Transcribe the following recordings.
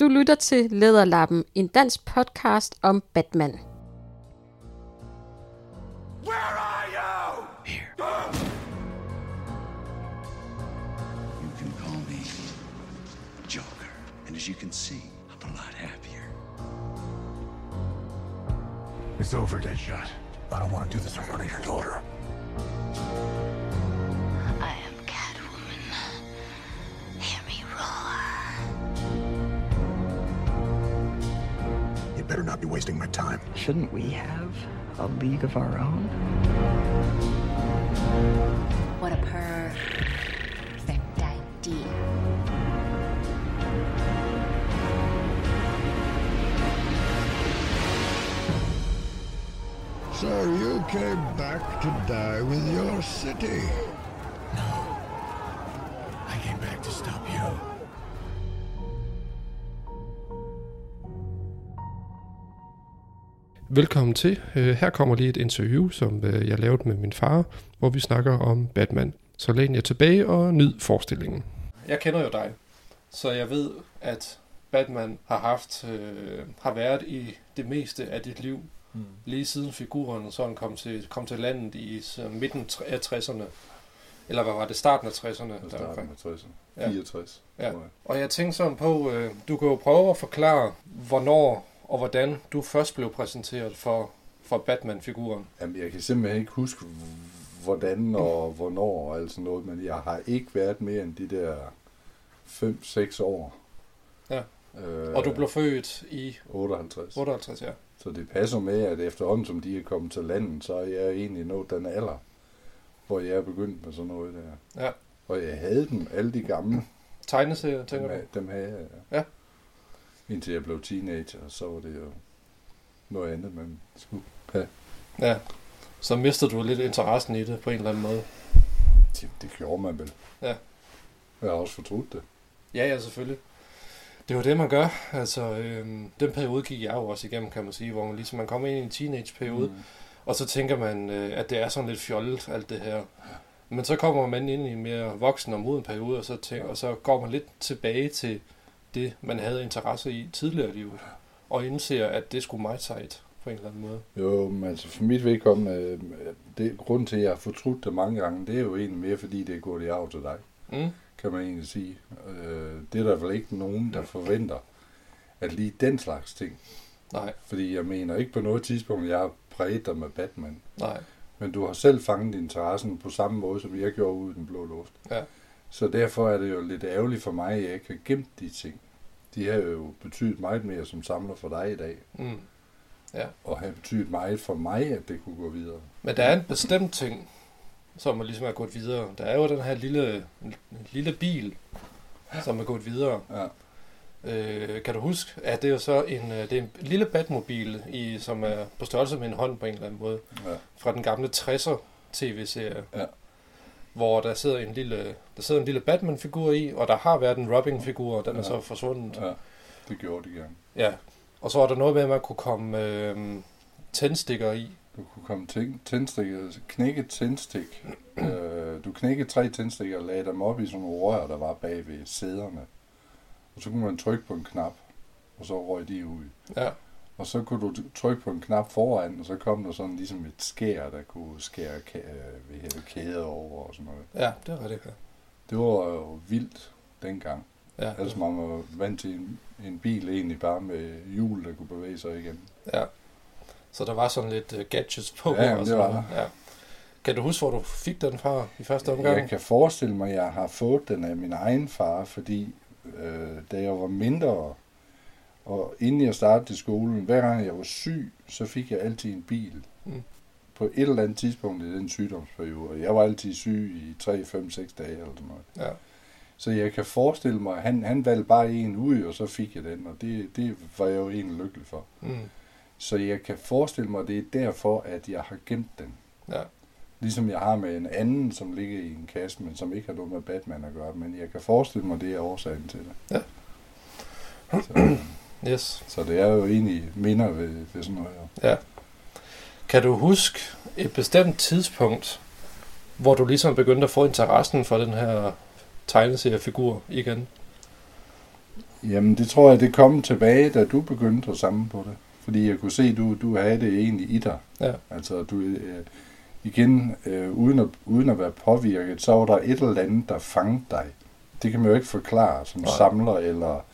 Du lytter til Lederlappen, en dansk podcast om Batman. Where are you? Here. Oh. You can call me Joker. And as you can see, I'm a lot happier. It's over, Deadshot. I don't want to do this in front of your daughter. Not be wasting my time. Shouldn't we have a league of our own? What a perfect idea. So you came back to die with your city. Velkommen til. Øh, Her kommer lige et interview, som øh, jeg lavede med min far, hvor vi snakker om Batman. Så læn jer tilbage og nyd forestillingen. Jeg kender jo dig, så jeg ved, at Batman har haft øh, har været i det meste af dit liv, mm. lige siden figuren sådan kom til, kom til landet i så midten af 60'erne. Eller hvad var det? Starten af 60'erne? Det starten af 60'erne. Ja. 64. Ja. jeg. Og jeg tænkte sådan på, øh, du kan jo prøve at forklare, hvornår og hvordan du først blev præsenteret for, for Batman-figuren. Jamen, jeg kan simpelthen ikke huske, hvordan og hvornår og alt sådan noget, men jeg har ikke været mere end de der 5-6 år. Ja. Øh, Og du blev født i 58. 58, ja. Så det passer med, at efterhånden som de er kommet til landet, så er jeg egentlig nået den alder, hvor jeg er begyndt med sådan noget der. Ja. Og jeg havde dem, alle de gamle. Tegneserier, tænker dem, du? dem havde jeg, ja. Ja. Indtil jeg blev teenager, og så var det jo noget andet, man skulle have. Ja. Så mistede du lidt interessen i det på en eller anden måde. Det, det gjorde man vel. Ja. Jeg har også fortrudt det. Ja, ja, selvfølgelig. Det var det, man gør. Altså, øhm, den periode gik jeg jo også igennem, kan man sige, hvor man ligesom man kommer ind i en teenage-periode, mm. og så tænker man, øh, at det er sådan lidt fjollet, alt det her. Men så kommer man ind i en mere voksen og moden periode, og så, tænker, og så går man lidt tilbage til det, man havde interesse i tidligere i livet, og indser, at det skulle meget sejt på en eller anden måde. Jo, men altså for mit vedkommende, øh, det, grund til, at jeg har fortrudt det mange gange, det er jo egentlig mere, fordi det er gået i arv til dig, Mm. kan man egentlig sige. Øh, det er der vel ikke nogen, der forventer, at lige den slags ting. Nej, Fordi jeg mener ikke på noget tidspunkt, jeg har præget dig med Batman. nej. Men du har selv fanget interessen på samme måde, som jeg gjorde ude i den blå luft. Ja. Så derfor er det jo lidt ærgerligt for mig, at jeg ikke har gemt de ting. De har jo betydet meget mere som samler for dig i dag. Mm. Og har betydet meget for mig, at det kunne gå videre. Men der er en bestemt ting, som er ligesom er gået videre. Der er jo den her lille, lille bil, som er gået videre. Ja. Øh, kan du huske, at det er jo så en, øh, det er en lille Batmobil, i, som er på størrelse med en hånd på en eller anden måde, Ja. fra den gamle 60'er tv-serie. Ja. Hvor der sidder en lille, der sidder en lille Batman-figur i, og der har været en Robin-figur, og den er Ja. så forsvundet. Ja, det gjorde de gerne. Ja. Og så var der noget med, at man kunne komme øh, tændstikker i. Du kunne komme tæn- tændstikker, altså knække tændstik. øh, du knækkede tre tændstikker og lagde dem op i sådan nogle rør, der var bag ved sæderne. Og så kunne man trykke på en knap, og så røg de ud. Ja. Og så kunne du trykke på en knap foran, og så kom der sådan ligesom et skær, der kunne skære ka- øh, det, kæder over og sådan noget. Ja, det er rigtigt. ja. Det var jo vildt dengang. Ja, Altså man var vant til en, en bil egentlig bare med hjul, der kunne bevæge sig igen. Ja. Så der var sådan lidt uh, gadgets på. Ja, og det sådan var noget. Ja. Kan du huske, hvor du fik den fra i første omgang? Jeg kan forestille mig, at jeg har fået den af min egen far, fordi øh, da jeg var mindre, og inden jeg startede i skolen, hver gang jeg var syg, så fik jeg altid en bil. Mm. På et eller andet tidspunkt i den sygdomsperiode. Jeg var altid syg i 3, 5, 6 dage eller sådan noget. Ja. Så jeg kan forestille mig, at han, han valgte bare en ud, og så fik jeg den, og det, det var jeg jo egentlig lykkelig for. Mm. Så jeg kan forestille mig, at det er derfor, at jeg har gemt den. Ja. Ligesom jeg har med en anden, som ligger i en kasse, men som ikke har noget med Batman at gøre. Men jeg kan forestille mig, det er årsagen til det. Ja. Så, Yes. så det er jo egentlig minder ved, ved sådan noget. her. Ja. Kan du huske et bestemt tidspunkt, hvor du ligesom begyndte at få interessen for den her tegneseriefigur igen? Jamen, det tror jeg, det kom tilbage, da du begyndte at samle på det. Fordi jeg kunne se, du, du havde det egentlig i dig. Ja. Altså, du, øh, igen, øh, uden, at, uden at være påvirket, så var der et eller andet, der fangede dig. Det kan man jo ikke forklare som Nej. samler, eller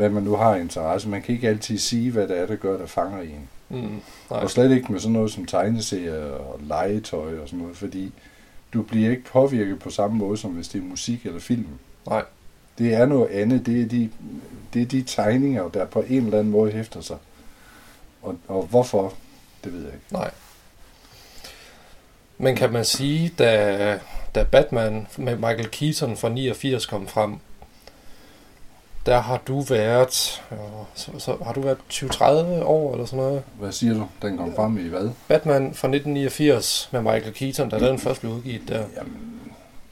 hvad man nu har interesse. Man kan ikke altid sige, hvad det er, der gør, der fanger en. Mm, nej. Og slet ikke med sådan noget som tegneserier og legetøj og sådan noget, fordi du bliver ikke påvirket på samme måde, som hvis det er musik eller film. Nej. Det er noget andet. Det er de, det er de tegninger, der på en eller anden måde hæfter sig. Og, og hvorfor, det ved jeg ikke. Nej. Men kan man sige, da, da Batman med Michael Keaton fra 89 kom frem, der har du været, øh, så, så har du været 20-30 år eller sådan noget? Hvad siger du? Den kom frem i hvad? Batman fra 1989 med Michael Keaton, da den først blev udgivet der. Jamen,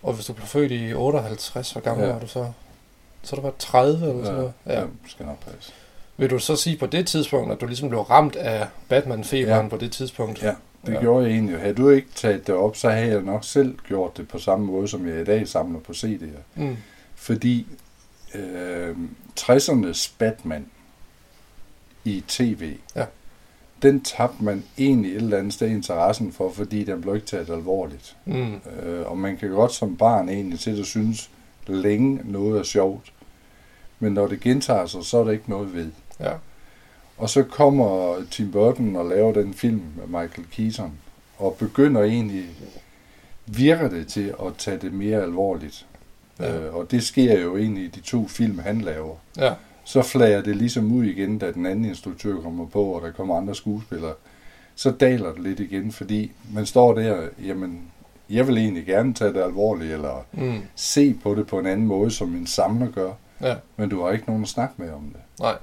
Og hvis du blev født i 58, hvor gammel Ja. ja. var du så? Så du været 30 eller sådan noget? ja, skal nok passe. Vil du så sige på det tidspunkt, at du ligesom blev ramt af Batman-feberen Ja. på det tidspunkt? Ja, det Ja. ja. gjorde jeg egentlig. Havde du ikke taget det op, så havde jeg nok selv gjort det på samme måde, som jeg i dag samler på CD'er. Mm. Fordi øh, 60'ernes Batman i tv, Ja. den tabte man egentlig et eller andet sted interessen for, fordi den blev ikke taget alvorligt. Mm. Øh, og man kan godt som barn egentlig til at synes længe noget er sjovt. Men når det gentager sig, så er der ikke noget ved. Ja. Og så kommer Tim Burton og laver den film med Michael Keaton, og begynder egentlig, virker det til at tage det mere alvorligt. Ja. Øh, og det sker jo egentlig i de to film, han laver. Ja. Så flager det ligesom ud igen, da den anden instruktør kommer på, og der kommer andre skuespillere. Så daler det lidt igen, fordi man står der, jamen, jeg vil egentlig gerne tage det alvorligt, eller Mm. se på det på en anden måde, som en samler gør, Ja. men du har ikke nogen at snakke med om det. Nej.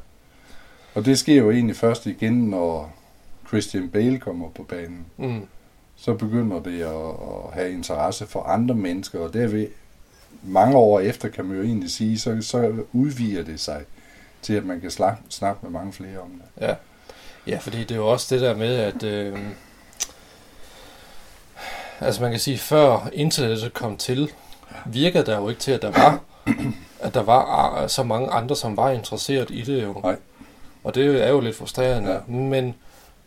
Og det sker jo egentlig først igen, når Christian Bale kommer på banen. Mm. Så begynder det at, at have interesse for andre mennesker, og derved mange år efter, kan man jo egentlig sige, så, så udviger det sig til, at man kan snakke, snakke med mange flere om det. Ja. Ja, fordi det er jo også det der med, at... Øh, altså man kan sige, før internettet kom til, virkede der jo ikke til, at der var, at der var så mange andre, som var interesseret i det jo. Nej. Og det er jo lidt frustrerende. Ja. Men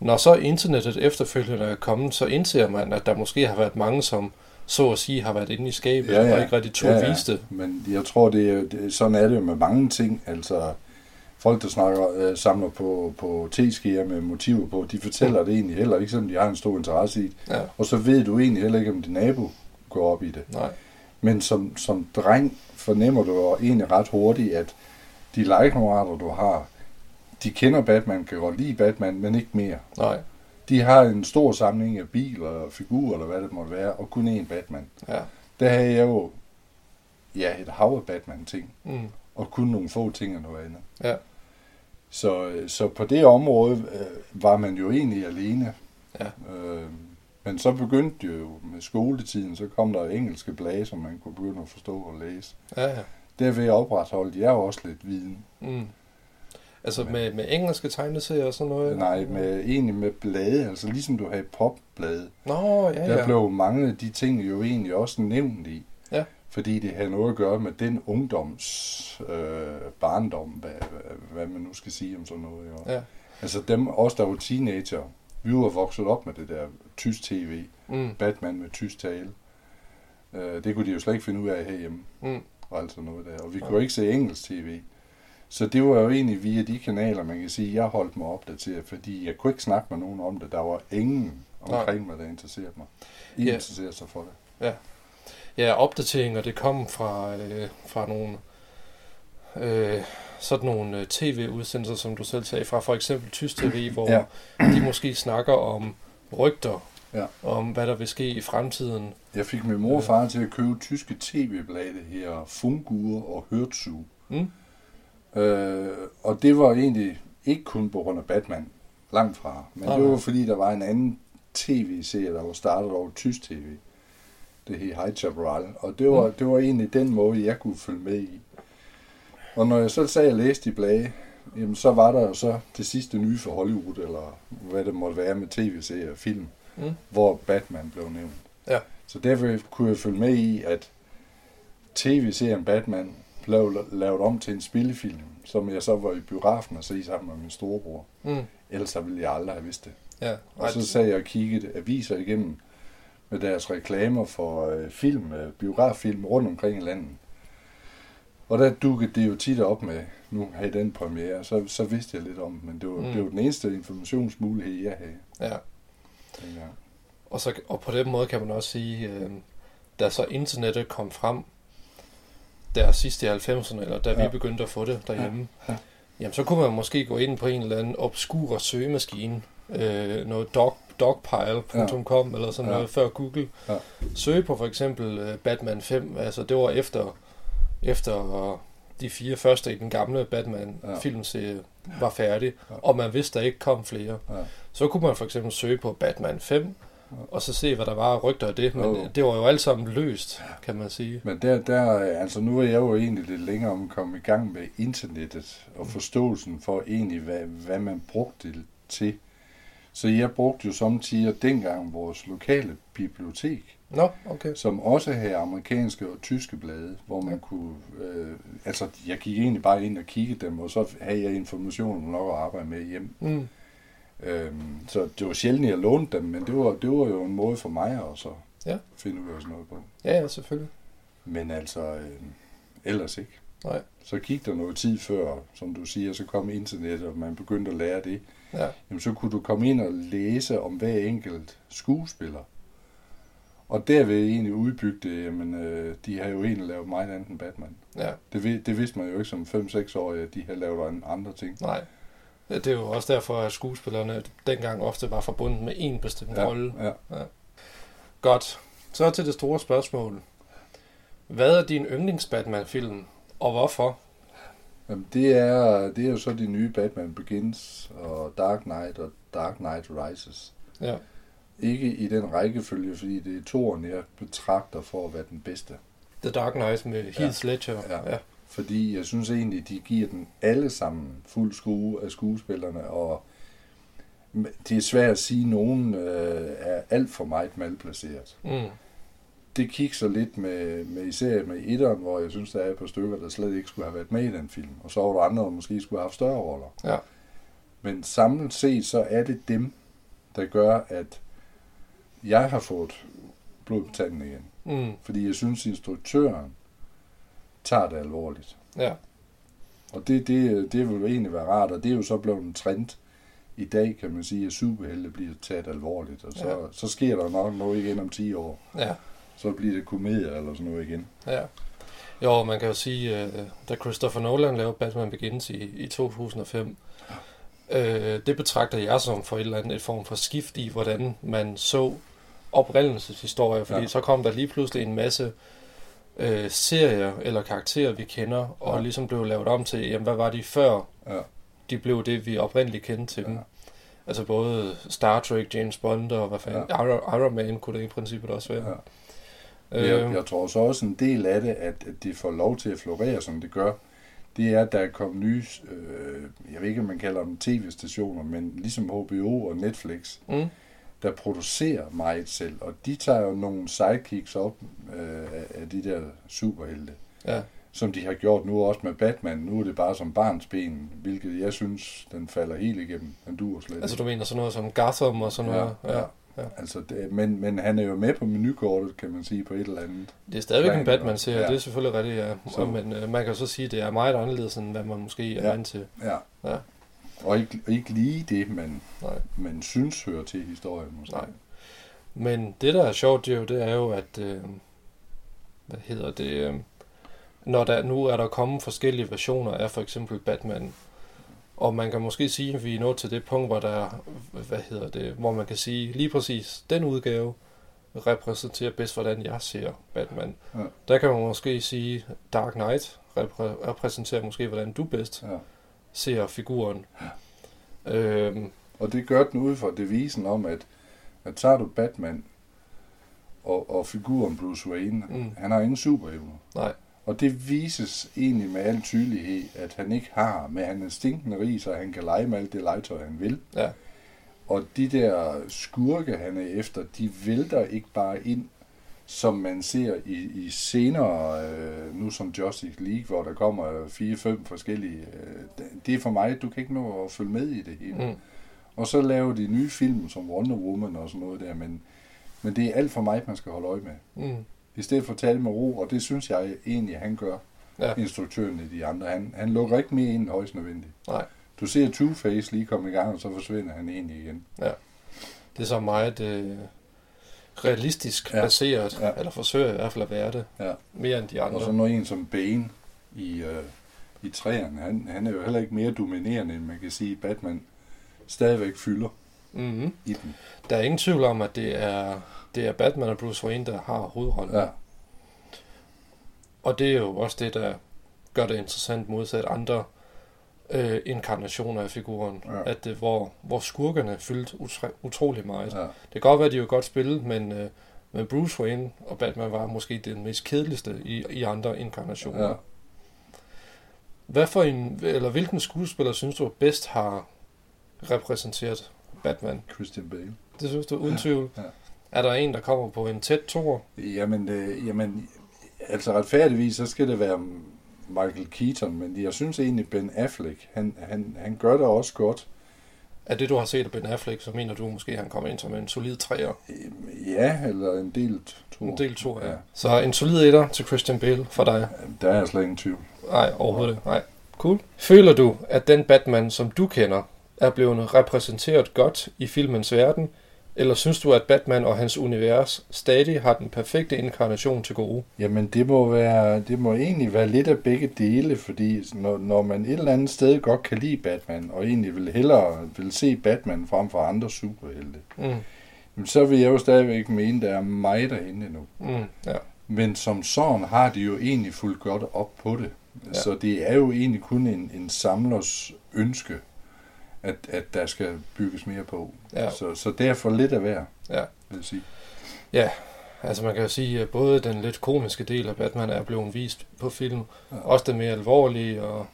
når så internettet efterfølgende er kommet, så indser man, at der måske har været mange, som så at sige har været inde i skabet, ja, ja. og ikke rigtig to ja, ja. viste. Men jeg tror, det er, det, sådan er det jo med mange ting. Altså, folk, der snakker, øh, samler på, på teskeer med motiver på, de fortæller det egentlig heller ikke, selvom de har en stor interesse i det. Ja. Og så ved du egentlig heller ikke, om din nabo går op i det. Nej. Men som, som dreng fornemmer du jo egentlig ret hurtigt, at de legekammerater, du har, de kender Batman, kan godt lide Batman, men ikke mere. Nej. De har en stor samling af biler, figurer, eller hvad det måtte være, og kun én Batman. Ja. Der havde jeg jo ja, et hav af Batman-ting, Mm. og kun nogle få ting og noget andet. Ja. Så, så på det område øh, var man jo egentlig alene. Ja. Øh, men så begyndte det jo med skoletiden, så kom der engelske blade, som man kunne begynde at forstå og læse. Ja, ja. Derved opretholdt jeg jo også lidt viden. Mm. Altså med, med engelske tegneserier og sådan noget? Nej, med, egentlig med blade, altså ligesom du havde popblade. Nå, ja, Der ja. blev mange af de ting jo egentlig også nævnt i. Ja. Fordi det havde noget at gøre med den ungdoms øh, barndom, hvad, hvad, man nu skal sige om sådan noget. Jo. Ja. Altså dem, os der var teenager, vi var vokset op med det der tysk tv, Mm. Batman med tysk tale. Øh, det kunne de jo slet ikke finde ud af herhjemme, Mm. og alt sådan noget der. Og vi kunne jo ikke se engelsk tv. Så det var jo egentlig via de kanaler, man kan sige, jeg holdt mig opdateret, fordi jeg kunne ikke snakke med nogen om det. Der var ingen omkring mig, der interesserede mig. I Ja. interesserede sig for det. Ja. Ja, opdateringer, det kom fra, øh, fra nogle øh, sådan nogle øh, tv-udsendelser, som du selv sagde, fra for eksempel Tysk TV, hvor Ja. de måske snakker om rygter, Ja. om hvad der vil ske i fremtiden. Jeg fik min mor og far til at købe tyske tv-blade her, Fungur og Hørtsu. Mm. Øh, og det var egentlig ikke kun på grund af Batman, langt fra. Men Nej, det var fordi, der var en anden tv-serie, der var startet over tysk tv. Det hed High Chaparral. Og det var, Mm. det var egentlig den måde, jeg kunne følge med i. Og når jeg så sagde, at jeg læste i blade, jamen så var der jo så det sidste nye for Hollywood, eller hvad det måtte være med tv-serier og film, Mm. hvor Batman blev nævnt. Ja. Så derfor kunne jeg følge med i, at tv-serien Batman lavet, lavet om til en spillefilm, som jeg så var i biografen og se sammen med min storebror. Mm. Ellers så ville jeg aldrig have vidst det. Ja, Og så sad jeg og kiggede aviser igennem med deres reklamer for øh, film, øh, biograffilm rundt omkring i landet. Og der dukkede det jo tit op med, nu havde den premiere, så, så vidste jeg lidt om men det var, Mm. det var den eneste informationsmulighed, jeg havde ja. dengang. Og, så, og på den måde kan man også sige, øh, da så internettet kom frem, der sidst i 90'erne, eller da ja. vi Ja. begyndte at få det derhjemme, ja. Ja. jamen så kunne man måske gå ind på en eller anden obskur søgemaskine, øh, noget dog, dogpile.com eller sådan Ja. noget før Google. Ja. Søge på for eksempel øh, Batman 5, altså det var efter, efter de fire første i den gamle Batman-filmserie var færdig, Ja. og man vidste, der ikke kom flere. Ja. Så kunne man for eksempel søge på Batman 5, og så se, hvad der var rygter af det. Men Jo. det var jo alt sammen løst, kan man sige. Men der, der, altså nu er jeg jo egentlig lidt længere om at komme i gang med internettet og forståelsen for egentlig, hvad, hvad man brugte det til. Så jeg brugte jo samtidig dengang vores lokale bibliotek, Nå, okay. som også havde amerikanske og tyske blade, hvor man kunne, øh, altså jeg gik egentlig bare ind og kiggede dem, og så havde jeg information nok at arbejde med hjem. Mm. Øhm, så det var sjældent, jeg lånte dem, men det var, det var jo en måde for mig også at Ja. finde ud af sådan noget på. Ja, ja, selvfølgelig. Men altså, øh, ellers ikke. Nej. Så gik der noget tid før, som du siger, så kom internet, og man begyndte at lære det. Ja. Jamen, så kunne du komme ind og læse om hver enkelt skuespiller. Og der vil jeg egentlig udbygge det, jamen, øh, de har jo egentlig lavet meget andet end Batman. Ja, Det, det vidste man jo ikke som 5-6 år, at de har lavet an- andre ting. nej. Det er jo også derfor, at skuespillerne dengang ofte var forbundet med en bestemt Ja, rolle. ja. Godt. Så til det store spørgsmål. Hvad er din yndlings Batman-film, og hvorfor? Jamen, det, er, det er jo så de nye Batman Begins og Dark Knight og Dark Knight Rises. Ja, Ikke i den rækkefølge, fordi det er toren, jeg betragter for at være den bedste. The Dark Knight med Heath Ledger. Ja. ja. Fordi jeg synes egentlig, de giver den alle sammen fuld skrue af skuespillerne, og det er svært at sige, at nogen øh, er alt for meget malplaceret. Mm. Det kigger lidt med, med især med etteren, hvor jeg synes, der er et par stykker, der slet ikke skulle have været med i den film. Og så var der andre, der måske skulle have haft større roller. Ja. Men samlet set, så er det dem, der gør, at jeg har fået blod på tanden igen. Mm. Fordi jeg synes, instruktøren tager det alvorligt. Ja. Og det, det, det vil egentlig være rart, og det er jo så blevet en trend i dag, kan man sige, at superhelte bliver taget alvorligt. Og så, Ja. så sker der nok noget igen om 10 år. Ja. Så bliver det komedier eller sådan noget igen. Ja. Jo, man kan jo sige, øh, da Christopher Nolan lavede Batman Begins i, i 2005, øh, det betragter jeg som for et eller andet et form for skift i, hvordan man så oprindelseshistorier, fordi ja. Så kom der lige pludselig en masse øh, serier eller karakterer, vi kender, og Ja. ligesom blev lavet om til, jamen hvad var de før, Ja. de blev det, vi oprindeligt kendte til Ja. dem. Altså både Star Trek, James Bond og hvad fanden, ja. Iron, Iron Man kunne det i princippet også være. Ja. Øh, Jeg, jeg tror så også en del af det, at, at de får lov til at florere, som det gør, det er, at der er kommet nye, øh, jeg ved ikke, om man kalder dem tv-stationer, men ligesom HBO og Netflix, Mm. Der producerer meget selv, og de tager jo nogle sidekicks op øh, af- de der superhelte. Ja. som de har gjort nu også med Batman. Nu er det bare som barns ben, hvilket jeg synes, den falder helt igennem. Den duer slet Altså du mener sådan noget som Gotham og sådan noget? ja, ja. ja. Altså, det, men, men han er jo med på menukortet, kan man sige, på et eller andet. Det er stadigvæk en plan, Batman-serie, ja. ja. det er selvfølgelig rigtigt, ja. Så- Så. Men øh, man kan jo så sige, at det er meget anderledes, end hvad man måske er Ja. vant til. Ja. Ja. Og ikke, ikke lige det, man, Nej. man synes hører til historien måske. Nej. Men det, der er sjovt, det er jo, det er jo at, øh, hvad hedder det, øh, når der nu er der kommet forskellige versioner af for eksempel Batman, og man kan måske sige, at vi er nået til det punkt, hvor der, hvad hedder det, hvor man kan sige lige præcis, den udgave repræsenterer bedst, hvordan jeg ser Batman. Ja. Der kan man måske sige, Dark Knight repræ- repræsenterer måske, hvordan du bedst Ja. Ser figuren. Øhm, Og det gør den ud fra devisen om, at, at tager du Batman og, og figuren Bruce Wayne, Mm. mm. han har ingen superevner. nej, Og det vises egentlig med al tydelighed, at han ikke har, men han er stinkende rig, så han kan lege med alt det legetøj, han vil. ja, Og de der skurke, han er efter, de vælter ikke bare ind som man ser i, i senere, øh, nu som Justice League, hvor der kommer fire-fem forskellige. Øh, det er for mig, du kan ikke nå at følge med i det hele. Mm. Og så laver de nye film som Wonder Woman og sådan noget der, men, men det er alt for mig, man skal holde øje med. Mm. I stedet for at tale med ro, og det synes jeg egentlig, han gør, Ja. instruktøren i de andre. Han, han lukker ikke mere ind højst nødvendigt. Nej. Du ser Two-Face lige komme i gang, og så forsvinder han egentlig igen. Det er så meget øh, realistisk Ja. baseret, Ja. eller forsøger i hvert fald at være det, Ja. mere end de andre. Og så noget en som Bane i, øh, i træerne. Han, han er jo heller ikke mere dominerende, end man kan sige, Batman stadigvæk fylder Mm-hmm. i den. Der er ingen tvivl om, at det er, det er Batman og Bruce Wayne, der har hovedrollen. Ja, Og det er jo også det, der gør det interessant modsat andre øh, inkarnationer af figuren. Ja. At det, hvor, hvor skurkerne fyldte utro, utrolig meget. ja, Det kan godt være, at de jo godt spillet, men, øh, men Bruce Wayne og Batman var måske den mest kedeligste i, i andre inkarnationer. ja. Hvad for en, eller hvilken skuespiller synes du bedst har repræsenteret Batman? Christian Bale. Det synes du uden tvivl. ja. Er der en, der kommer på en tæt tor? Jamen, øh, jamen, altså retfærdigvis, så skal det være Michael Keaton, men jeg synes egentlig, Ben Affleck, han, han, han gør det også godt. Er det, du har set af Ben Affleck, så mener du måske, at han kommer ind som en solid træer? Ja, eller en del to. En del to, ja. Ja. Så en solid etter til Christian Bale for dig? Der er slet ingen tvivl. Nej, overhovedet ikke. Nej. Cool. Føler du, at den Batman, som du kender, er blevet repræsenteret godt i filmens verden, eller synes du, at Batman og hans univers stadig har den perfekte inkarnation til gode? Jamen, det må, være, det må egentlig være lidt af begge dele, fordi når, når man et eller andet sted godt kan lide Batman, og egentlig vil hellere vil se Batman frem for andre superhelte, Mm. jamen, så vil jeg jo stadigvæk mene, der er mig derinde endnu. Mm. Ja. Men som sådan har de jo egentlig fuldt godt op på det. Ja. Så det er jo egentlig kun en, en samlers ønske, at, at der skal bygges mere på. Ja. Så, så derfor lidt af hver, Ja. vil jeg sige. Ja, altså man kan jo sige, at både den lidt komiske del af Batman er blevet vist på film, Ja. også det mere alvorlige, og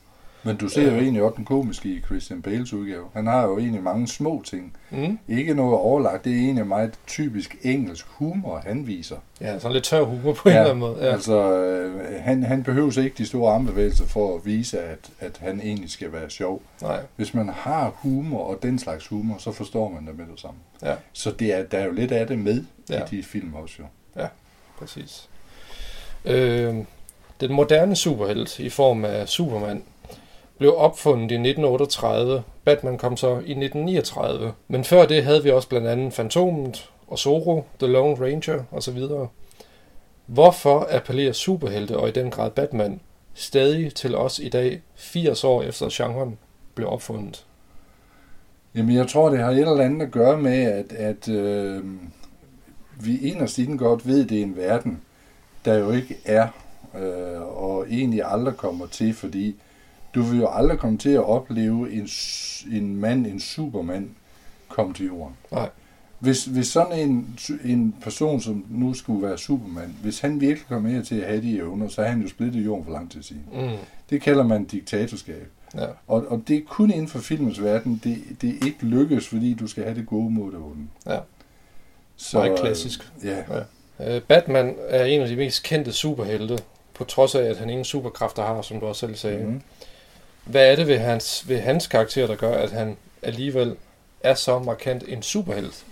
Men du ser jo egentlig også den komiske i Christian Bales udgave. Han har jo egentlig mange små ting. mm, Ikke noget overlagt. Det er egentlig meget typisk engelsk humor, han viser. ja, sådan lidt tør humor på en eller anden måde. Ja. Altså, øh, han, han behøver ikke de store armbevægelser for at vise, at, at han egentlig skal være sjov. Nej, Hvis man har humor og den slags humor, så forstår man det med det samme. ja, Så det er, der er jo lidt af det med ja. Ja. i de film også jo. præcis. Øh, den moderne superhelt i form af Superman blev opfundet i 1938. Batman kom så i 1939. Men før det havde vi også blandt andet Fantomet og Zorro, The Lone Ranger osv. Hvorfor appellerer superhelte, og i den grad Batman, stadig til os i dag, 80 år efter genren blev opfundet? Jamen, jeg tror, det har et eller andet at gøre med, at, at øh, vi inderst inden godt ved, at det er en verden, der jo ikke er, øh, og egentlig aldrig kommer til, fordi du vil jo aldrig komme til at opleve en, en mand, en supermand, komme til jorden. Nej. Hvis, hvis sådan en, en person, som nu skulle være Superman, hvis han virkelig kommer her til at have de evner, så er han jo splittet jorden for lang tid siden. Mm, Det kalder man diktatorskab. ja, Og, og det er kun inden for filmens verden, det, det ikke lykkes, fordi du skal have det gode mod det onde. Ja. Så, Meget klassisk. Ja, Øh, Batman er en af de mest kendte superhelte, på trods af, at han ingen superkræfter har, som du også selv sagde. Mm. Hvad er det ved hans, ved hans karakter, der gør, at han alligevel er så markant en superhelt?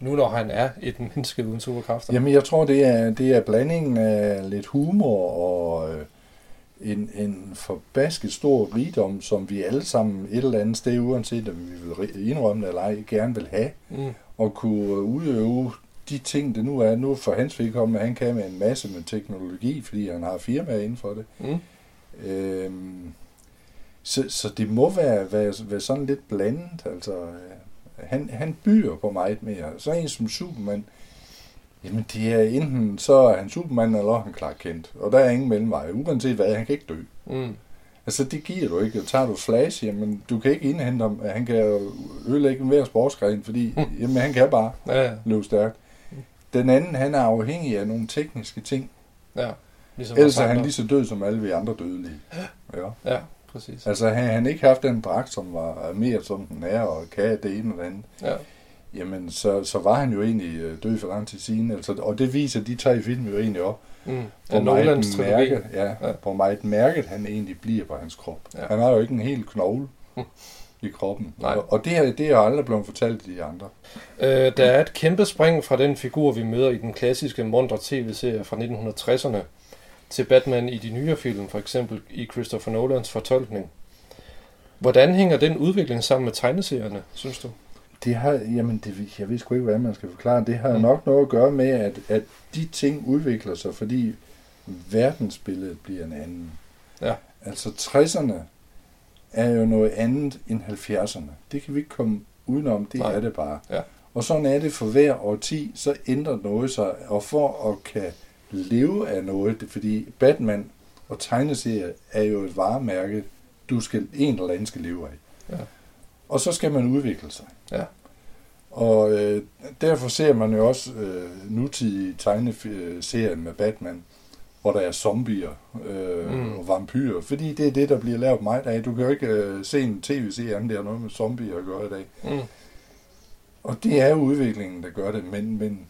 Nu når han er et menneske uden superkræfter. Jamen, jeg tror, det er, det er blandingen af lidt humor og øh, en, en forbasket stor rigdom, som vi alle sammen et eller andet sted, uanset om vi vil indrømme det eller ej, gerne vil have, Mm, og kunne udøve de ting, det nu er. Nu for hans vedkommende, han kan med en masse med teknologi, fordi han har firmaer inden for det. mm, Øhm, så, så det må være, være, være sådan lidt blandet. Altså, øh, han, han byer på meget mere. Så en som Superman, jamen det er enten så er han Superman, eller han Clark Kent. Og der er ingen mellemvej. Uanset hvad, han kan ikke dø. mm, Altså det giver du ikke. Tager du Flash, jamen du kan ikke indhente ham. Han kan ødelægge hver sportsgren, fordi jamen, han kan bare ja, løbe stærkt. Den anden, han er afhængig af nogle tekniske ting. ja. Ligesom Ellers er han lige så død som alle vi andre dødelige. Ja. Ja, præcis. Altså, havde han ikke haft den dragt, som var mere som den er, og kan det ene det andet, Ja, jamen så, så var han jo egentlig øh, død for lang tid siden. Altså, og det viser de tre film jo egentlig op. Mm. Hvor Ja, meget, mærket, ja, Ja. hvor meget mærket han egentlig bliver på hans krop. Ja. Han har jo ikke en hel knogle i kroppen. Nej. Og, det, her, det er aldrig blevet fortalt i de andre. Øh, der er et kæmpe spring fra den figur, vi møder i den klassiske Mondre tv-serie fra 1960'erne, til Batman i de nyere film, for eksempel i Christopher Nolans fortolkning. Hvordan hænger den udvikling sammen med tegneserierne, synes du? Det har, jamen det, jeg ved sgu ikke, hvad man skal forklare. Det har nok noget at gøre med, at, at de ting udvikler sig, fordi verdensbilledet bliver en anden. Ja. Altså 60'erne er jo noget andet end 70'erne. Det kan vi ikke komme udenom, det. Nej. er det bare. Ja. Og sådan er det for hver årti, så ændrer noget sig, og for at kan leve af noget, fordi Batman og tegneserier er jo et varemærke, du skal, en eller anden skal leve af. Ja. Og så skal man udvikle sig. Ja. Og øh, derfor ser man jo også øh, nutidige tegneserier med Batman, hvor der er zombier øh, Mm. og vampyrer, fordi det er det, der bliver lavet meget af. Du kan jo ikke øh, se en tv-serie, anden der noget med zombier at gøre i dag. Mm. Og det er jo udviklingen, der gør det, men, men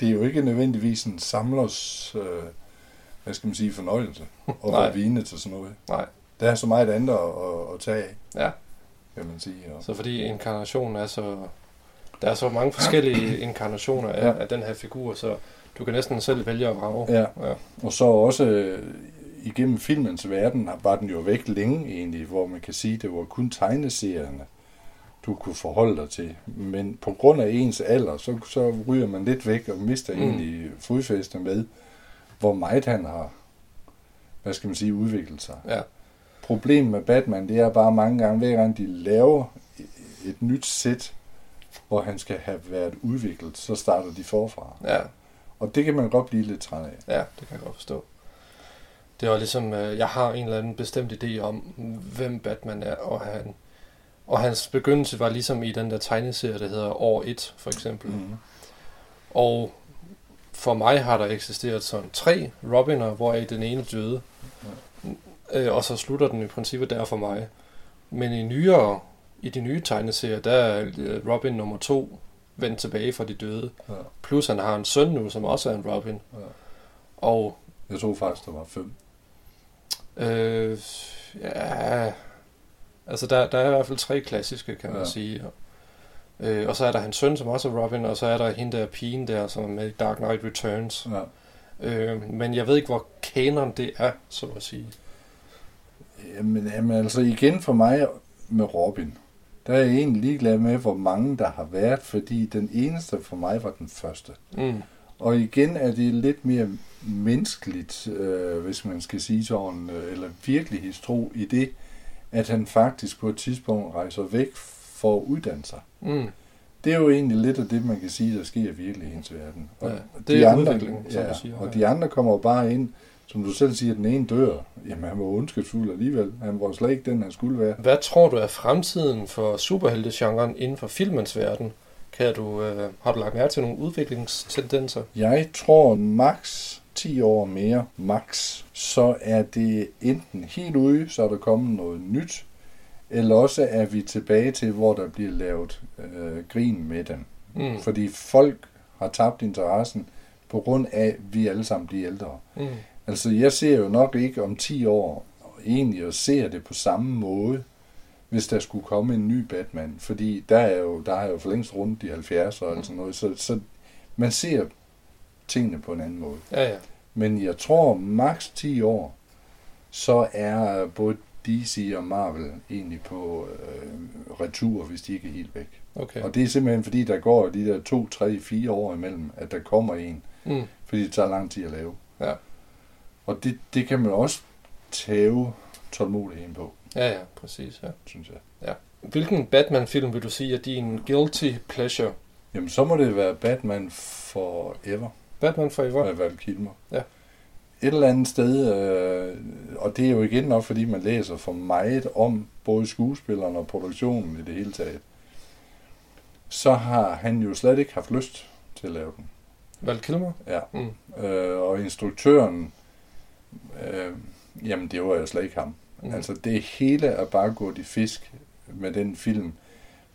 det er jo ikke nødvendigvis en samlers, øh, hvad skal man sige, fornøjelse at være vine til sådan noget. Nej. Der er så meget andet at, at, at tage af, Ja, kan man sige. Og, så fordi inkarnationen er så... Der er så mange forskellige inkarnationer af, Ja. af den her figur, så du kan næsten selv vælge at vrage. Ja. ja. Og så også øh, igennem filmens verden var den jo væk længe egentlig, hvor man kan sige, det var kun tegneserierne, du kunne forholde dig til. Men på grund af ens alder, så, så ryger man lidt væk og mister Mm. mm. egentlig fodfæste med, hvor meget han har, hvad skal man sige, udviklet sig. Ja. Problemet med Batman, det er bare mange gange, hver gang de laver et nyt sæt, hvor han skal have været udviklet, så starter de forfra. Ja, Og det kan man godt blive lidt træt af. ja, det kan jeg godt forstå. Det var ligesom, øh, jeg har en eller anden bestemt idé om, hvem Batman er, og han og hans begyndelse var ligesom i den der tegneserie, der hedder År 1, for eksempel. Mm. Og for mig har der eksisteret sådan tre Robiner, hvoraf den ene døde. Øh, og så slutter den i princippet der for mig. Men i nyere, i de nye tegneserier, der er øh, Robin nummer to vendt tilbage fra de døde. Ja. Plus han har en søn nu, som også er en Robin. Ja. Og Jeg tror faktisk, der var fem. øh, ja, altså der, der er i hvert fald tre klassiske, kan man Ja. sige. Øh, og så er der hans søn, som også er Robin, og så er der hende der pigen der, som er med i Dark Knight Returns. Ja. Øh, men jeg ved ikke, hvor kanon det er, så at sige. Jamen, jamen, altså igen for mig med Robin, der er jeg egentlig ligeglad med, hvor mange der har været, fordi den eneste for mig var den første. Mm. Og igen er det lidt mere menneskeligt, øh, hvis man skal sige sådan, øh, eller virkelighedstro i det, at han faktisk på et tidspunkt rejser væk for at uddanne sig. Mm. Det er jo egentlig lidt af det, man kan sige, der sker i virkelighedens verden. Og Ja, det de er andre, udvikling, som ja, du siger, Og ja. de andre kommer jo bare ind, som du selv siger, den ene dør. Jamen, han var ondskabsfuld alligevel. Han var slet ikke den, han skulle være. Hvad tror du er fremtiden for superheltegenren inden for filmens verden? Kan du, øh, har du lagt mærke til nogle udviklingstendenser? Jeg tror max 10 år mere, max, så er det enten helt ude, så er der kommet noget nyt, eller også er vi tilbage til, hvor der bliver lavet øh, grin med dem. Mm. Fordi folk har tabt interessen på grund af, at vi alle sammen bliver ældre. Mm. Altså, jeg ser jo nok ikke om 10 år egentlig og ser det på samme måde, hvis der skulle komme en ny Batman. Fordi der er jo, der er jo for længst rundt de 70'ere og sådan noget. Så, så man ser tingene på en anden måde. Ja, ja. Men jeg tror, maks 10 år, så er både DC og Marvel egentlig på øh, retur, hvis de ikke er helt væk. Okay. Og det er simpelthen fordi, der går de der 2, 3, 4 år imellem, at der kommer en. Mm. Fordi det tager lang tid at lave. Ja. Og det, det kan man også tage tålmodigheden på, Ja, ja, præcis. Ja. synes jeg. Hvilken Batman-film vil du sige er din guilty pleasure? Jamen, så må det være Batman Forever Batman Forever? med Val Kilmer. Ja. Et eller andet sted, øh, og det er jo igen nok, fordi man læser for meget om både skuespilleren og produktionen i det hele taget, så har han jo slet ikke haft lyst til at lave den. Val Kilmer? Ja. Mm. Øh, og instruktøren, øh, jamen det var jo slet ikke ham. Mm. Altså det hele er bare gået i fisk med den film.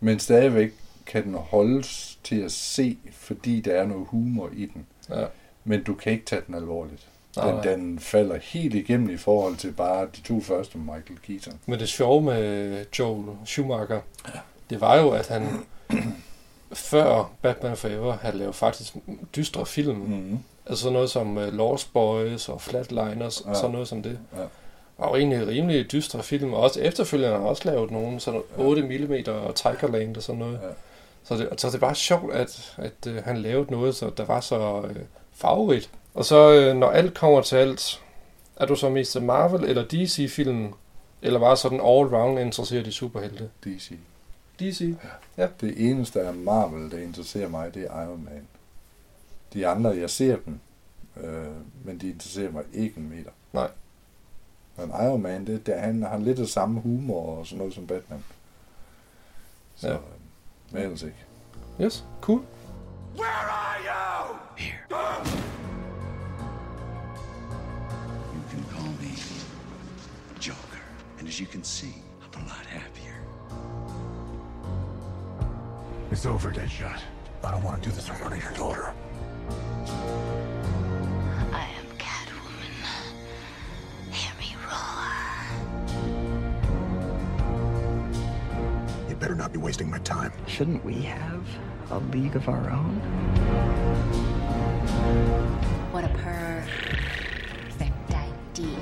Men stadigvæk kan den holdes til at se, fordi der er noget humor i den. Ja. Men du kan ikke tage den alvorligt. Den, nej. den falder helt igennem i forhold til bare de to første Michael Keaton. Men det sjove med Joel Schumacher, ja. det var jo, at han før Batman Forever havde lavet faktisk dystre film. Mm. Altså sådan noget som uh, Lost Boys og Flatliners, ja. Ja. sådan noget som det. Ja. Og egentlig rimelig dystre film, og også efterfølgende har han også lavet nogle sådan 8 mm og Tigerland og sådan noget. Ja. Så, det, så det var sjovt, at, at uh, han lavede noget, så der var så uh, farverigt. Og så uh, når alt kommer til alt, er du så mest til Marvel eller DC-film, eller var sådan all-round interesseret i superhelte? DC. DC? Det eneste af Marvel, der interesserer mig, det er Iron Man. De andre, jeg ser dem, øh, men de interesserer mig ikke en meter. Nej. Men Iron Man, det, det, han har lidt af samme humor og sådan noget som Batman. Så, Ja. Ja. men ellers ikke. Yes, cool. Here. You can call me Joker. And as you can see, I'm a lot happier. It's over, Deadshot. I don't want to do this in front of your daughter. You better not be wasting my time. Shouldn't we have a league of our own? What a perfect idea.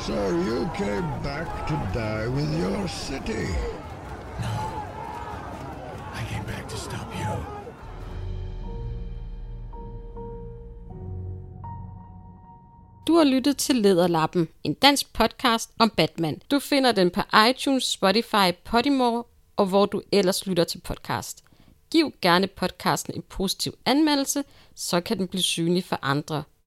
So you came back to die with your city. Har lyttet til Lederlappen, en dansk podcast om Batman. Du finder den på iTunes, Spotify, Podimo og hvor du ellers lytter til podcast. Giv gerne podcasten en positiv anmeldelse, så kan den blive synlig for andre.